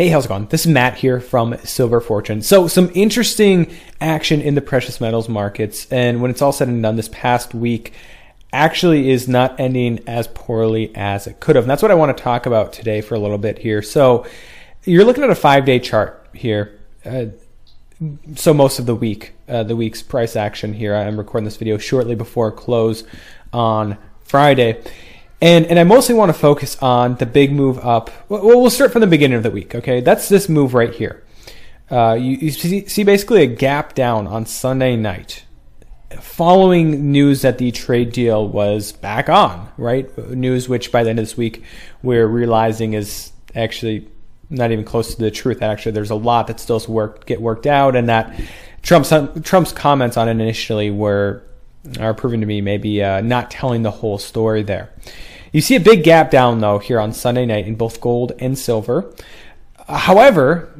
Hey, how's it going? This is Matt here from Silver Fortune. So, some interesting action in the precious metals markets. And when it's all said and done, this past week actually is not ending as poorly as it could have. And that's what I want to talk about today for a little bit here. So, you're looking at a five day chart here. Uh, so, most of the week, uh, the week's price action here. I'm recording this video shortly before close on Friday. And, and I mostly want to focus on the big move up. Well, we'll start from the beginning of the week, okay? That's this move right here. Uh, you, you see, basically a gap down on Sunday night following news that the trade deal was back on, right? News which by the end of this week we're realizing is actually not even close to the truth. Actually, there's a lot that still work get worked out, and that Trump's Trump's comments on it initially were are proven to be maybe uh, not telling the whole story there. You see a big gap down though here on Sunday night in both gold and silver. However,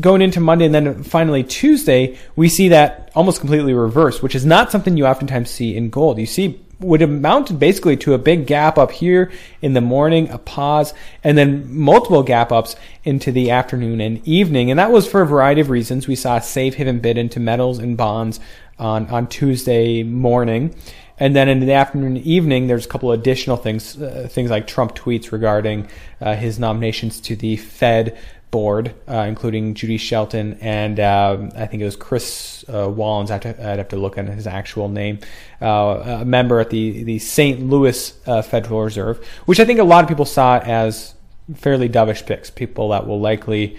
going into Monday and then finally Tuesday, we see that almost completely reversed, which is not something you oftentimes see in gold. You see would amount basically to a big gap up here in the morning, a pause, and then multiple gap ups into the afternoon and evening. And that was for a variety of reasons. We saw a safe haven bid into metals and bonds on, on Tuesday morning. And then in the afternoon and evening, there's a couple additional things, uh, things like Trump tweets regarding uh, his nominations to the Fed board, uh, including Judy Shelton and uh, I think it was Chris uh, Wallins. I'd have, to, I'd have, to, look at his actual name. Uh, a member at the the St. Louis uh, Federal Reserve, which I think a lot of people saw as fairly dovish picks. People that will likely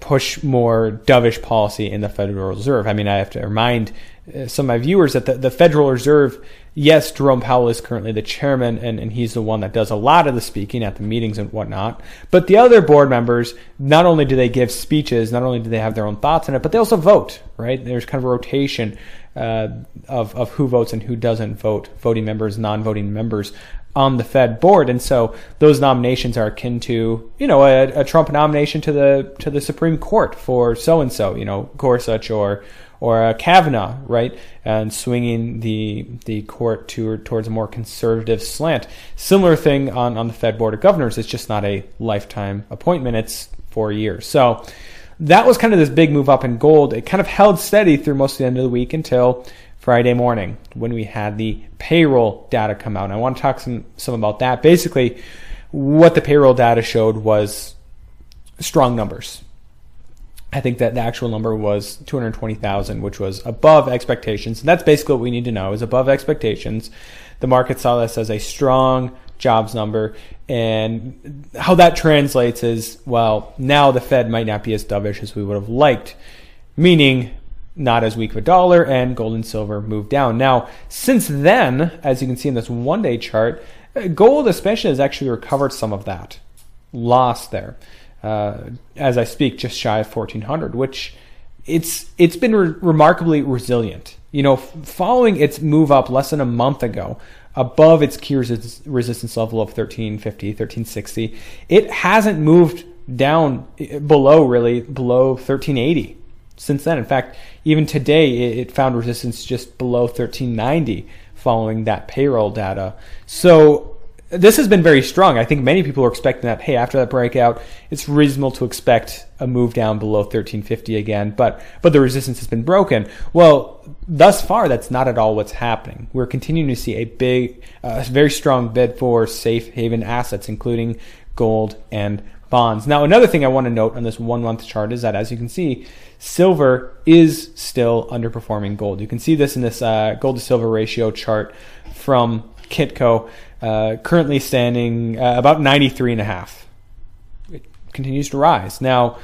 push more dovish policy in the Federal Reserve. I mean, I have to remind uh, some of my viewers that the, the, Federal Reserve, yes, Jerome Powell is currently the chairman, and, and he's the one that does a lot of the speaking at the meetings and whatnot. But the other board members, not only do they give speeches, not only do they have their own thoughts in it, but they also vote, right? There's kind of a rotation uh, of, of who votes and who doesn't vote, voting members, non voting members on the Fed board, and so those nominations are akin to you know a, a Trump nomination to the to the Supreme Court for so and so, you know Gorsuch or or uh, Kavanaugh, right, and swinging the the court to towards a more conservative slant. Similar thing on on the Fed board of governors. It's just not a lifetime appointment. It's four years. So that was kind of this big move up in gold. It kind of held steady through most of the end of the week until Friday morning when we had the payroll data come out. And I want to talk some, some about that. Basically, what the payroll data showed was strong numbers. I think that the actual number was 220,000, which was above expectations. And that's basically what we need to know is above expectations. The market saw this as a strong jobs number. And how that translates is, well, now the Fed might not be as dovish as we would have liked, meaning not as weak of a dollar, and gold and silver moved down. Now, since then, as you can see in this one day chart, uh, gold especially has actually recovered some of that loss there. Uh, as I speak, just shy of 1400, which it's it's been re- remarkably resilient. You know, f- following its move up less than a month ago, above its key resist- resistance level of 1350, 1360, it hasn't moved down uh, below really below 1380 since then. In fact, even today, it found resistance just below 1390 following that payroll data. So this has been very strong. I think many people are expecting that, hey, after that breakout, it's reasonable to expect a move down below 1350 again, but, but the resistance has been broken. Well, thus far, that's not at all what's happening. We're continuing to see a big, uh, very strong bid for safe haven assets, including gold and bonds. Now, another thing I want to note on this one month chart is that, as you can see, silver is still underperforming gold. You can see this in this uh, gold to silver ratio chart from Kitco, uh, currently standing uh, about 93 and a half. It continues to rise. Now,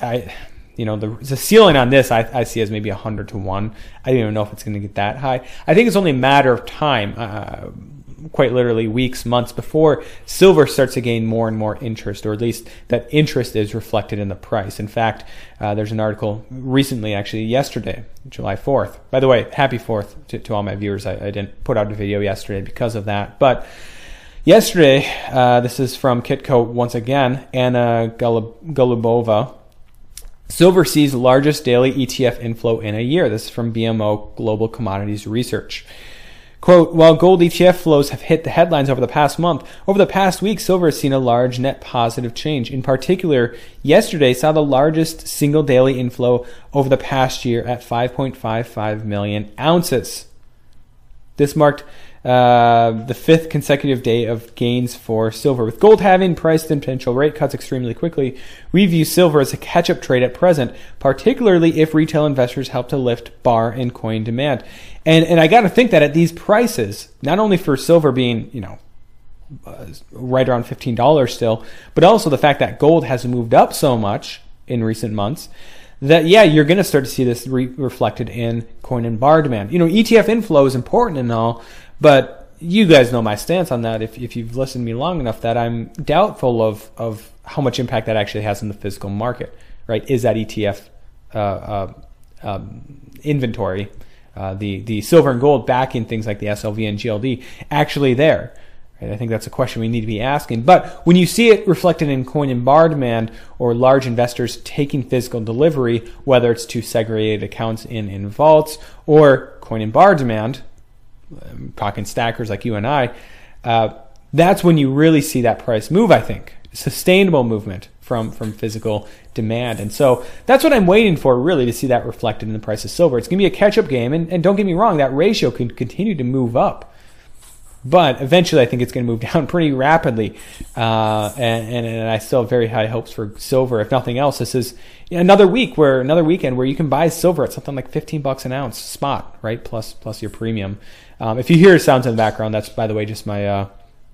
I, you know, the, the ceiling on this I, I, see as maybe 100 to 1. I don't even know if it's going to get that high. I think it's only a matter of time. Quite literally weeks, months before silver starts to gain more and more interest, or at least that interest is reflected in the price. In fact, uh, there's an article recently, actually yesterday, July 4th. By the way, happy 4th to, to all my viewers. I, I, didn't put out a video yesterday because of that. But yesterday, uh, this is from Kitco once again, Anna Golubova. Silver sees largest daily ETF inflow in a year. This is from BMO Global Commodities Research. Quote, while gold ETF flows have hit the headlines over the past month, over the past week, silver has seen a large net positive change. In particular, yesterday saw the largest single daily inflow over the past year at 5.55 million ounces. This marked uh, the fifth consecutive day of gains for silver. With gold having priced in potential rate cuts extremely quickly, we view silver as a catch up trade at present, particularly if retail investors help to lift bar and coin demand. And, and I got to think that at these prices, not only for silver being, you know, uh, right around $15 still, but also the fact that gold has moved up so much in recent months that yeah, you're going to start to see this re- reflected in coin and bar demand. You know, ETF inflow is important and all, but you guys know my stance on that. If if you've listened to me long enough, that I'm doubtful of of how much impact that actually has in the physical market. Right? Is that ETF uh, uh, um, inventory, uh, the the silver and gold backing things like the SLV and GLD actually there? I think that's a question we need to be asking. But when you see it reflected in coin and bar demand or large investors taking physical delivery, whether it's to segregated accounts in, in vaults or coin and bar demand, um, talking stackers like you and I, uh, that's when you really see that price move, I think. Sustainable movement from, from physical demand. And so that's what I'm waiting for, really, to see that reflected in the price of silver. It's going to be a catch up game. And, and don't get me wrong, that ratio can continue to move up. But eventually, I think it's going to move down pretty rapidly, uh, and, and, and, I still have very high hopes for silver. If nothing else, this is another week where another weekend where you can buy silver at something like 15 bucks an ounce spot, right? Plus plus your premium. Um, if you hear sounds in the background, that's by the way just my uh,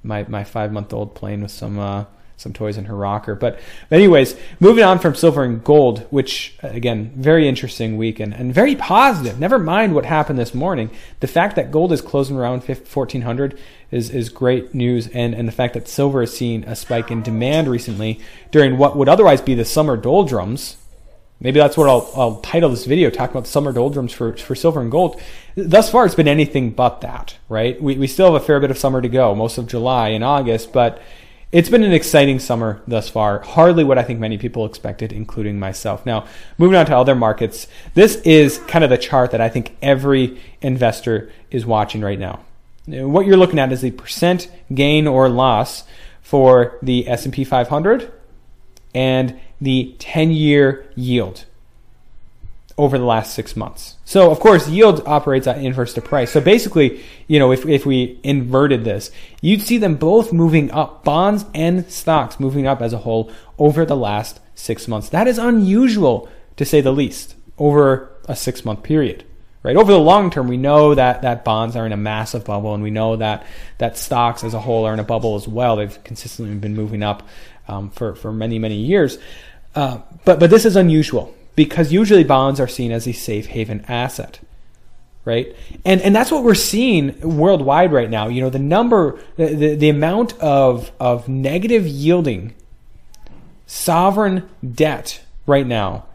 my my five month old playing with some uh, some toys in her rocker. But, anyways, moving on from silver and gold, which again, very interesting week and, and very positive. Never mind what happened this morning. The fact that gold is closing around 1400 is, is great news. And, and the fact that silver has seen a spike in demand recently during what would otherwise be the summer doldrums. Maybe that's what I'll, I'll title this video, talking about the summer doldrums for, for silver and gold. Thus far, it's been anything but that, right? We, we still have a fair bit of summer to go, most of July and August, but it's been an exciting summer thus far. Hardly what I think many people expected, including myself. Now, moving on to other markets, this is kind of the chart that I think every investor is watching right now. What you're looking at is the percent gain or loss for the S&P 500 and the 10-year yield over the last six months. So of course, yield operates at inverse to price. So basically, you know, if, if we inverted this, you'd see them both moving up, bonds and stocks moving up as a whole over the last six months. That is unusual to say the least over a six month period. Right. Over the long term, we know that, that bonds are in a massive bubble and we know that, that stocks as a whole are in a bubble as well. They've consistently been moving up um, for, for many, many years. Uh, but, but this is unusual because usually bonds are seen as a safe haven asset right? And and that's what we're seeing worldwide right now. You know the number the, the, the amount of of negative yielding sovereign debt right now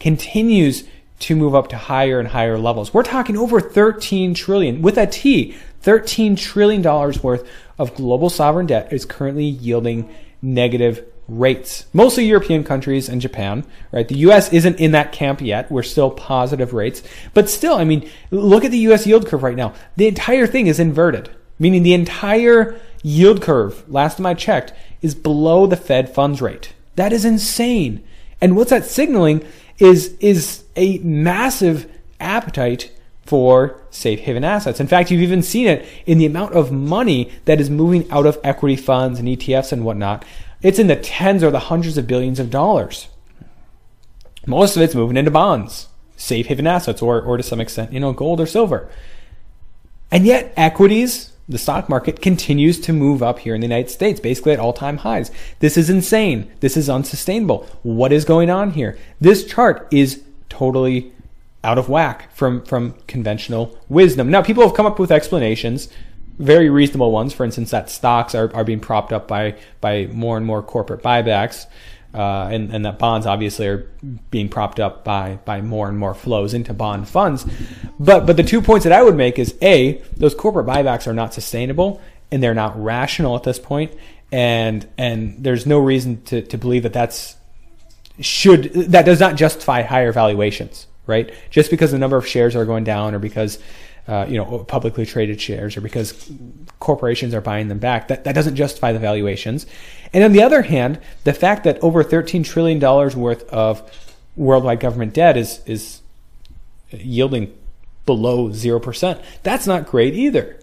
continues to move up to higher and higher levels. We're talking over 13 trillion. With a t 13 trillion dollars worth of global sovereign debt is currently yielding negative rates. Mostly European countries and Japan, right? The US isn't in that camp yet. We're still positive rates. But still, I mean, look at the US yield curve right now. The entire thing is inverted, meaning the entire yield curve, last time I checked, is below the Fed funds rate. That is insane. And what's that signaling is, is a massive appetite for safe haven assets. In fact, you've even seen it in the amount of money that is moving out of equity funds and ETFs and whatnot it's in the tens or the hundreds of billions of dollars. Most of it's moving into bonds, safe haven assets, or, or to some extent, you know, gold or silver. And yet, equities, the stock market continues to move up here in the United States, basically at all time highs. This is insane. This is unsustainable. What is going on here? This chart is totally out of whack from, from conventional wisdom. Now, people have come up with explanations very reasonable ones. For instance, that stocks are, are being propped up by by more and more corporate buybacks. Uh, and, and that bonds obviously are being propped up by by more and more flows into bond funds. But but the two points that I would make is a those corporate buybacks are not sustainable and they're not rational at this point, and and there's no reason to, to believe that that's should that does not justify higher valuations, right? Just because the number of shares are going down or because uh, you know, publicly traded shares or because corporations are buying them back. That, that doesn't justify the valuations. And on the other hand, the fact that over $13 trillion worth of worldwide government debt is, is yielding below 0%, that's not great either.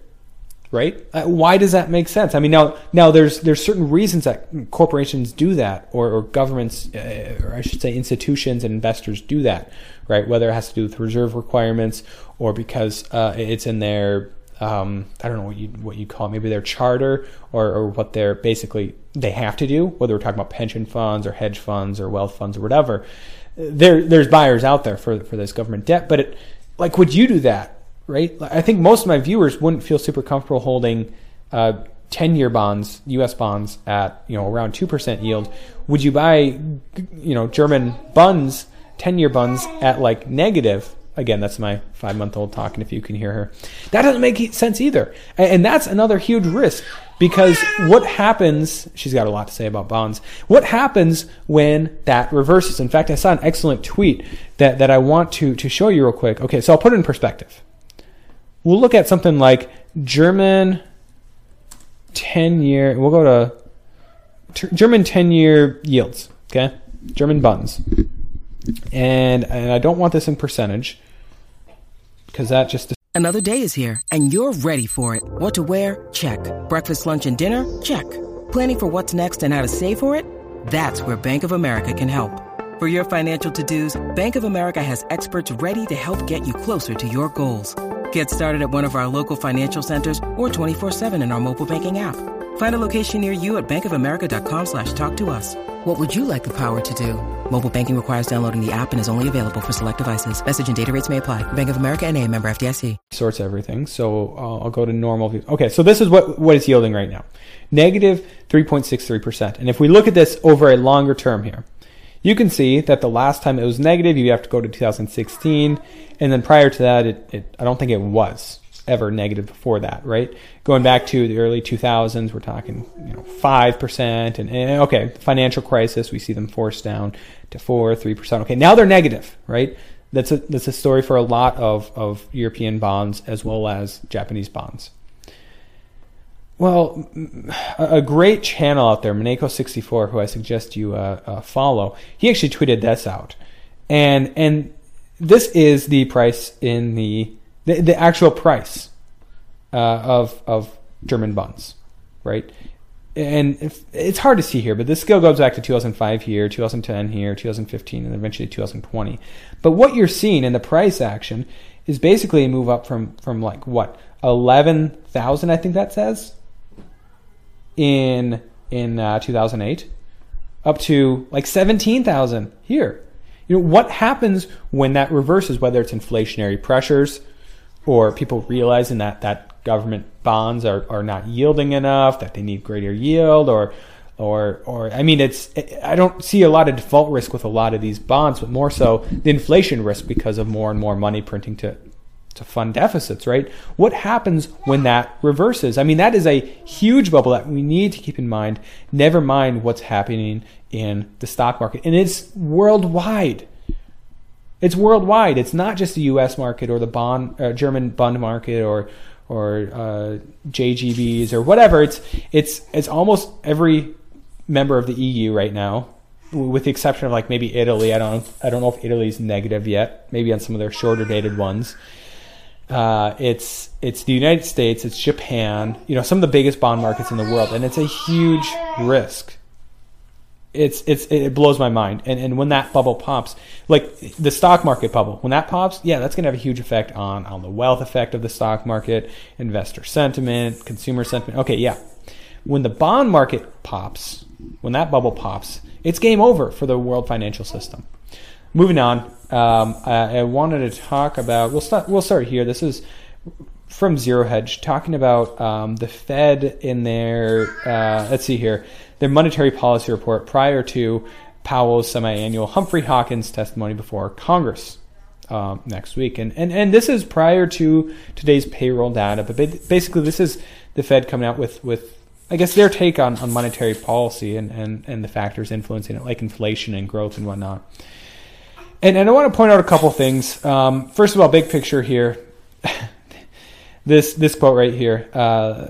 Right? Uh, why does that make sense? I mean, now, now there's there's certain reasons that corporations do that, or, or governments, uh, or I should say, institutions and investors do that right? Whether it has to do with reserve requirements or because uh, it's in their um, I don't know what you what you call it, maybe their charter or, or what they're basically they have to do. Whether we're talking about pension funds or hedge funds or wealth funds or whatever, there there's buyers out there for for this government debt. But it, like, would you do that? Right? I think most of my viewers wouldn't feel super comfortable holding. Uh, 10 year bonds, US bonds at, you know, around 2% yield. Would you buy, you know, German bonds 10 year bunds at like negative. Again, that's my five month old talking if you can hear her. That doesn't make sense either. And that's another huge risk because what happens, she's got a lot to say about bonds. What happens when that reverses? In fact, I saw an excellent tweet that, that I want to, to show you real quick. Okay, so I'll put it in perspective. We'll look at something like German 10 year, we'll go to German 10 year yields, okay? German bunds and and I don't want this in percentage because that just another day is here and you're ready for it. What to wear? Check. Breakfast, lunch, and dinner? Check. Planning for what's next and how to save for it? That's where Bank of America can help. For your financial to-dos, Bank of America has experts ready to help get you closer to your goals. Get started at one of our local financial centers or 24-7 in our mobile banking app. Find a location near you at bankofamerica.com slash talk to us. What would you like the power to do? Mobile banking requires downloading the app and is only available for select devices. Message and data rates may apply. Bank of America and a member FDIC. Sorts everything. So I'll, I'll go to normal view. Okay, so this is what, what it's yielding right now. Negative 3.63%. And if we look at this over a longer term here, you can see that the last time it was negative, you have to go to 2016. And then prior to that, it, it I don't think it was ever negative before that, right? Going back to the early 2000s, we're talking you know five percent, and, and, okay, financial crisis, we see them forced down to four, three percent. Okay, now they're negative, right? That's a that's a story for a lot of of European bonds as well as Japanese bonds. Well, a great channel out there, Mineko64, who I suggest you uh, uh, follow, he actually tweeted this out, and and this is the price in the the, the actual price uh, of of German bonds, right? And if, it's hard to see here, but this scale goes back to 2005 here, 2010 here, 2015, and eventually 2020. But what you're seeing in the price action is basically a move up from from like what 11,000, I think that says, in in uh, 2008, up to like 17,000 here. You know what happens when that reverses? Whether it's inflationary pressures or people realizing that that government bonds are, are not yielding enough, that they need greater yield, or or or I mean, it's I don't see a lot of default risk with a lot of these bonds, but more so the inflation risk because of more and more money printing to to fund deficits, right? What happens when that reverses? I mean, that is a huge bubble that we need to keep in mind. Never mind what's happening in the stock market, and it's worldwide. It's worldwide. It's not just the U.S. market or the bond uh, German bond market or or uh, JGBs or whatever. It's it's it's almost every member of the EU right now, with the exception of like maybe Italy. I don't I don't know if Italy's negative yet. Maybe on some of their shorter dated ones. Uh, it's it's the United States, it's Japan, you know, some of the biggest bond markets in the world, and it's a huge risk it's it's it blows my mind. And and when that bubble pops, like the stock market bubble, when that pops, yeah, that's going to have a huge effect on on the wealth effect of the stock market, investor sentiment, consumer sentiment. Okay, yeah. When the bond market pops, when that bubble pops, it's game over for the world financial system. Moving on, um, I, I wanted to talk about. We'll start. We'll start here. This is from Zero Hedge talking about um, the Fed in their, uh, let's see here, their monetary policy report prior to Powell's semi-annual Humphrey Hawkins testimony before Congress um, next week. And, and, and this is prior to today's payroll data, but basically this is the Fed coming out with, with I guess their take on, on monetary policy and, and, and the factors influencing it, like inflation and growth and whatnot. And, and I want to point out a couple things. Um, first of all, big picture here. this this quote right here. Uh,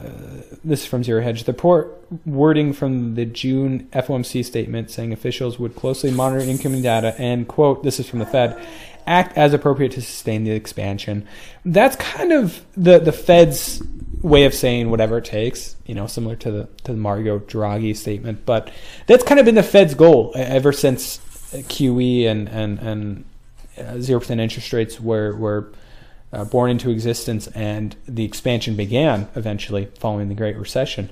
this is from Zero Hedge. The report wording from the June FOMC statement saying officials would closely monitor incoming data and quote. This is from the Fed. Act as appropriate to sustain the expansion. That's kind of the the Fed's way of saying whatever it takes, you know, similar to the to the Mario Draghi statement. But that's kind of been the Fed's goal ever since QE and and and uh, zero percent interest rates were were uh, born into existence and the expansion began eventually following the Great Recession.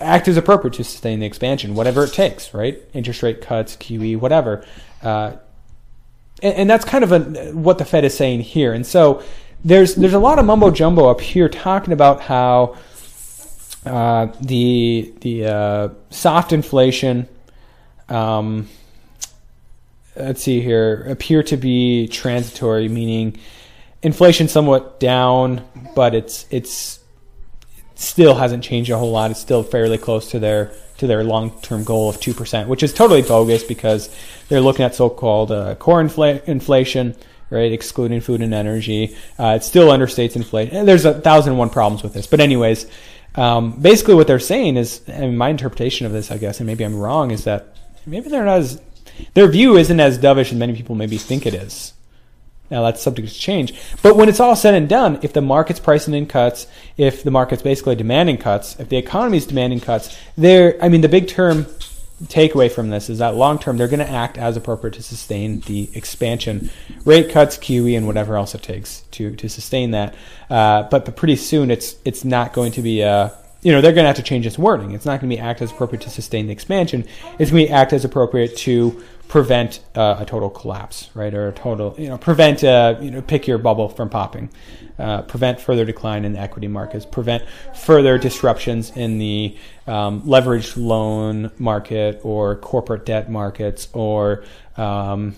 Act as appropriate to sustain the expansion, whatever it takes, right? Interest rate cuts, QE, whatever. Uh, and, and, that's kind of a, what the Fed is saying here. And so there's there's a lot of mumbo jumbo up here talking about how uh, the the uh, soft inflation, um, let's see here, appear to be transitory, meaning inflation somewhat down, but it's it's still hasn't changed a whole lot. It's still fairly close to their to their long term goal of two percent, which is totally bogus because they're looking at so called uh, core infl- inflation right? Excluding food and energy. Uh, it still understates inflation. There's a thousand and one problems with this. But anyways, um, basically what they're saying is, and my interpretation of this, I guess, and maybe I'm wrong, is that maybe they're not as, their view isn't as dovish as many people maybe think it is. Now that's subject to change. But when it's all said and done, if the market's pricing in cuts, if the market's basically demanding cuts, if the economy's demanding cuts, there, I mean, the big term takeaway from this is that long term they're going to act as appropriate to sustain the expansion, rate cuts, QE, and whatever else it takes to to sustain that. Uh, but but pretty soon it's it's not going to be a you know they're going to have to change its wording. It's not going to be act as appropriate to sustain the expansion. It's going to be act as appropriate to prevent uh, a total collapse, right, or a total you know prevent uh, you know pick your bubble from popping uh, prevent further decline in the equity markets, prevent further disruptions in the um, leveraged loan market or corporate debt markets or um,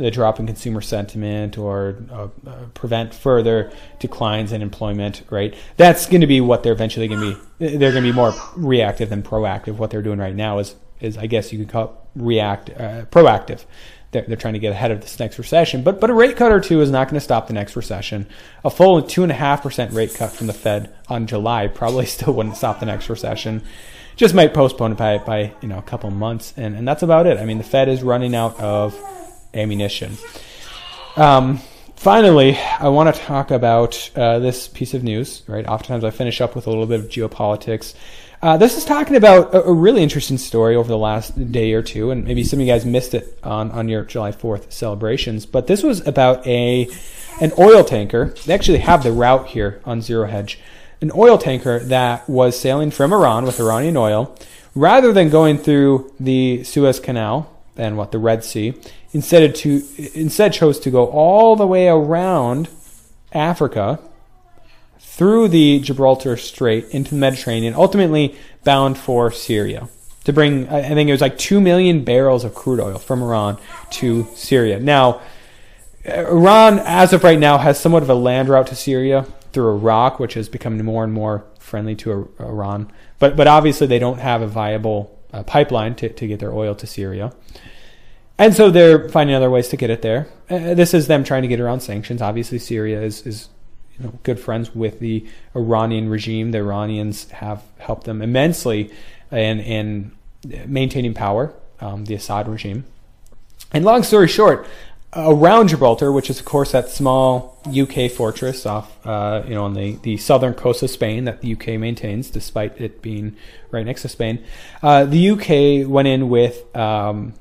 the drop in consumer sentiment or uh, uh, prevent further declines in employment, right? That's going to be what they're eventually going to be. They're going to be more reactive than proactive. What they're doing right now is, is I guess you could call it react, uh, proactive they're, they're trying to get ahead of this next recession. But but a rate cut or two is not going to stop the next recession. A full two and a half percent rate cut from the Fed on July probably still wouldn't stop the next recession. Just might postpone it by by you know a couple months, and and that's about it. I mean, the Fed is running out of ammunition. Um, finally, I want to talk about uh, this piece of news. Right, oftentimes I finish up with a little bit of geopolitics. Uh, this is talking about a, a, really interesting story over the last day or two, and maybe some of you guys missed it on, on your July 4th celebrations. But this was about a an oil tanker. They actually have the route here on Zero Hedge. An oil tanker that was sailing from Iran with Iranian oil, rather than going through the Suez Canal and what the Red Sea, instead to instead chose to go all the way around Africa through the Gibraltar Strait into the Mediterranean, ultimately bound for Syria to bring, I think it was like 2 million barrels of crude oil from Iran to Syria. Now, Iran, as of right now, has somewhat of a land route to Syria through Iraq, which has become more and more friendly to Iran. But, but obviously, they don't have a viable uh, pipeline to, to get their oil to Syria. And so they're finding other ways to get it there. Uh, this is them trying to get around sanctions. Obviously, Syria is, is you know, good friends with the Iranian regime. The Iranians have helped them immensely in, in maintaining power, um, the Assad regime. And long story short, around Gibraltar, which is of course that small UK fortress off, uh, you know, on the, the southern coast of Spain that the UK maintains, despite it being right next to Spain, uh, the UK went in with um,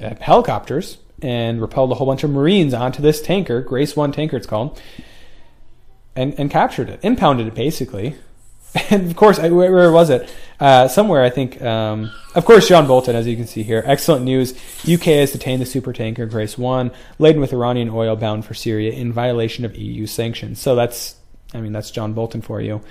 uh, helicopters and repelled a whole bunch of Marines onto this tanker, Grace One tanker, it's called, and, and captured it, impounded it basically. And of course, where, where was it? Uh, somewhere, I think. Um, of course, John Bolton, as you can see here. Excellent news. UK has detained the supertanker Grace One, laden with Iranian oil bound for Syria in violation of EU sanctions. So that's, I mean, that's John Bolton for you.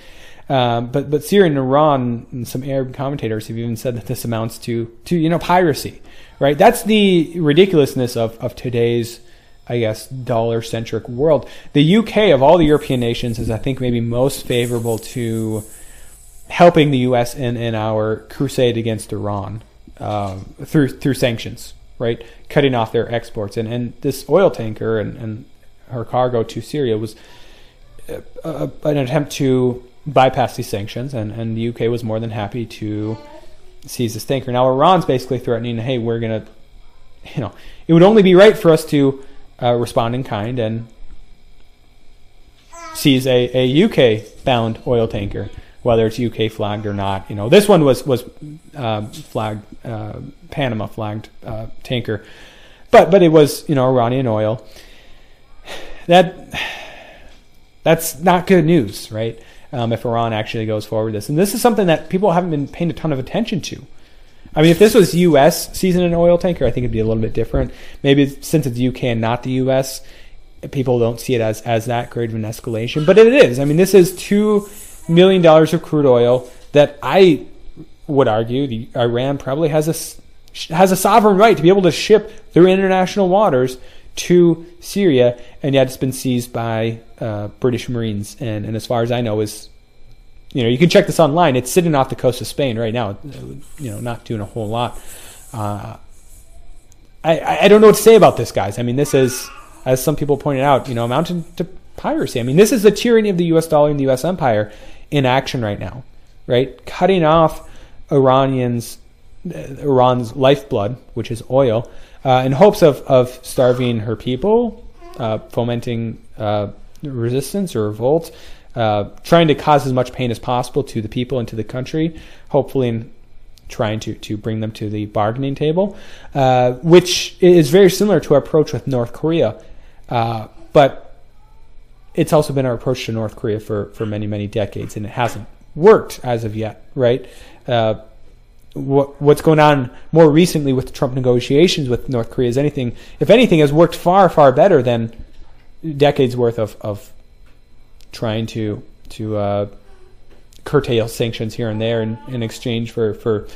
Um, but but Syria and Iran and some Arab commentators have even said that this amounts to to you know piracy, right? That's the ridiculousness of of today's I guess, dollar centric world. The UK, of all the European nations, is, I think, maybe most favorable to helping the US in, in our crusade against Iran um, through through sanctions, right? Cutting off their exports. And, and this oil tanker and, and her cargo to Syria was a, a, an attempt to bypass these sanctions, and, and the UK was more than happy to seize this tanker. Now, Iran's basically threatening, hey, we're to, you know, it would only be right for us to uh, respond in kind and seize a, a UK bound oil tanker, whether it's UK flagged or not. You know, this one was was uh, flagged, uh, Panama flagged uh, tanker, but but it was you know Iranian oil. That that's not good news, right? Um, if Iran actually goes forward with this, and this is something that people haven't been paying a ton of attention to. I mean, if this was U.S. seasoning an oil tanker, I think it'd be a little bit different. Maybe since it's UK and not the U.S., people don't see it as as that great of an escalation. But it is. I mean, this is two million dollars of crude oil that I would argue the Iran probably has a has a sovereign right to be able to ship through international waters to Syria, and yet it's been seized by uh, British Marines, and, and as far as I know, is you know, you can check this online. It's sitting off the coast of Spain right now. You know, not doing a whole lot. Uh, I I don't know what to say about this, guys. I mean, this is, as some people pointed out, you know, amounting to piracy. I mean, this is the tyranny of the U.S. dollar and the U.S. empire in action right now, right? Cutting off Iranians, uh, Iran's lifeblood, which is oil, uh, in hopes of of starving her people, uh, fomenting uh, resistance or revolt, uh, trying to cause as much pain as possible to the people and to the country, hopefully in trying to, to bring them to the bargaining table, uh, which is very similar to our approach with North Korea. But it's also been our approach to North Korea for, for many, many decades, and it hasn't worked as of yet, right? Uh, what, what's going on more recently with the Trump negotiations with North Korea is anything, if anything, has worked far, far better than decades worth of, of trying to to uh, curtail sanctions here and there in, in exchange for for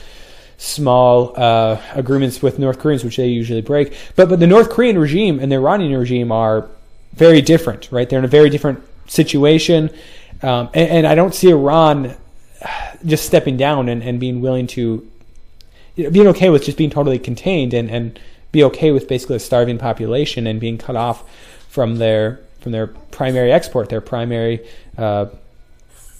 small uh, agreements with North Koreans, which they usually break. But but the North Korean regime and the Iranian regime are very different, right? They're in a very different situation, um, and, and, I don't see Iran just stepping down and, and being willing to you know, being okay with just being totally contained and, and be okay with basically a starving population and being cut off from their from their primary export, their primary uh,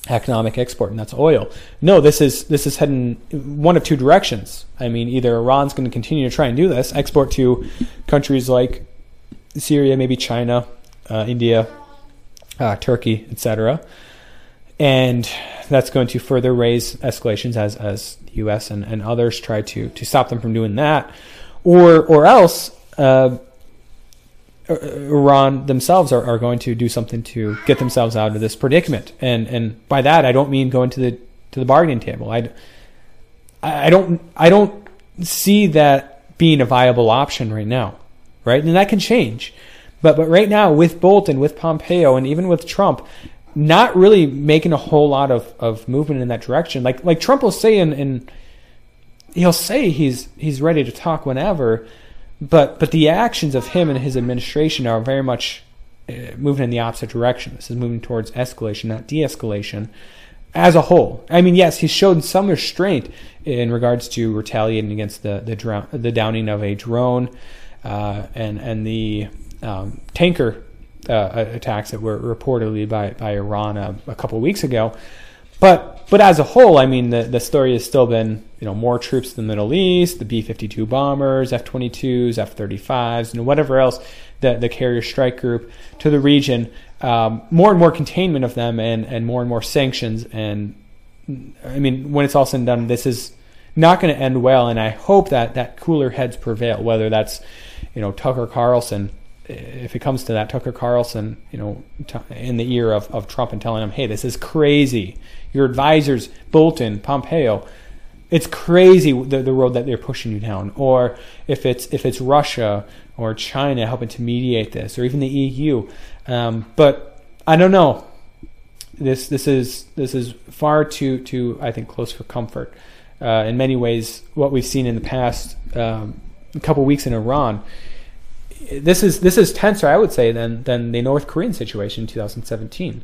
economic export, and that's oil. No, this is this is heading one of two directions. I mean, either Iran's going to continue to try and do this, export to countries like Syria, maybe China, uh, India, uh, Turkey, etc., and that's going to further raise escalations as as the U.S. and, and others try to to stop them from doing that, or or else. Uh, Iran themselves are, are going to do something to get themselves out of this predicament. And and by that I don't mean going to the to the bargaining table. I I don't I don't see that being a viable option right now. Right? And that can change. But but right now with Bolton, with Pompeo and even with Trump, not really making a whole lot of, of movement in that direction. Like like Trump will say in, in he'll say he's he's ready to talk whenever, but but the actions of him and his administration are very much uh, moving in the opposite direction. This is moving towards escalation, not de-escalation, as a whole. I mean, yes, he's shown some restraint in regards to retaliating against the the, drown, the downing of a drone uh, and and the um, tanker uh, attacks that were reportedly by by Iran a, a couple weeks ago. But but as a whole, I mean, the, the story has still been you know more troops in the Middle East, the B-52 bombers, F-22s, F-35s, and whatever else the the carrier strike group to the region. Um, more and more containment of them, and and more and more sanctions. And I mean, when it's all said and done, this is not going to end well. And I hope that that cooler heads prevail. Whether that's you know Tucker Carlson if it comes to that, Tucker Carlson, you know, in the ear of, of Trump and telling him, hey, this is crazy. Your advisors, Bolton, Pompeo, it's crazy the, the road that they're pushing you down. Or if it's if it's Russia or China helping to mediate this, or even the EU. Um, but I don't know. this this is this is far too too I think close for comfort. Uh, in many ways, what we've seen in the past um, couple weeks in Iran, this is this is tenser, I would say, than than the North Korean situation in 2017.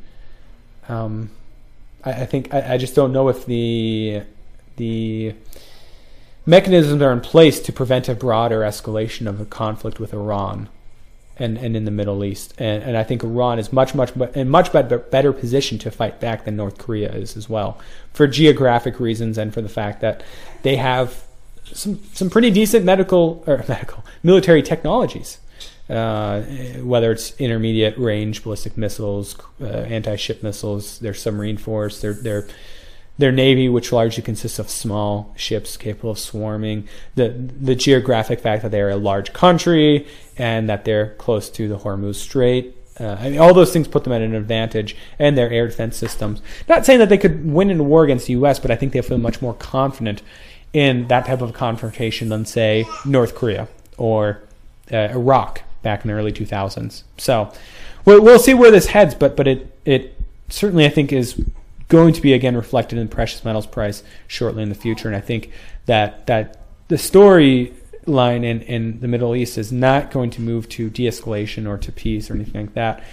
Um, I, I, think I, I, just don't know if the the mechanisms are in place to prevent a broader escalation of a conflict with Iran and, and in the Middle East. And, and I think Iran is much, much in much better, better position to fight back than North Korea is as well, for geographic reasons and for the fact that they have some some pretty decent medical or medical military technologies. Uh, whether it's intermediate range ballistic missiles, uh, anti-ship missiles, their submarine force, their their their navy, which largely consists of small ships capable of swarming, the the geographic fact that they're a large country and that they're close to the Hormuz Strait. Uh, I mean, all those things put them at an advantage, and their air defense systems. Not saying that they could win in a war against the U.S., but I think they feel much more confident in that type of confrontation than, say, North Korea or uh, Iraq back in the early 2000s. So we'll, we'll see where this heads, but but it it certainly I think is going to be again reflected in precious metals price shortly in the future. And I think that that the storyline in, in the Middle East is not going to move to de-escalation or to peace or anything like that.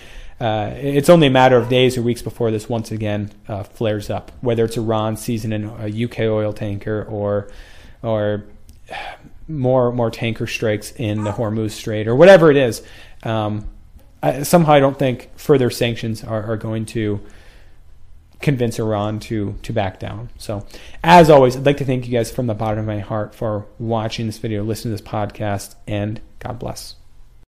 Uh, it's only a matter of days or weeks before this once again uh, flares up, whether it's Iran seizing a UK oil tanker or or more more tanker strikes in the Hormuz Strait or whatever it is. Um, I, somehow, I don't think further sanctions are, are going to convince Iran to to back down. So, as always, I'd like to thank you guys from the bottom of my heart for watching this video, listening to this podcast, and God bless.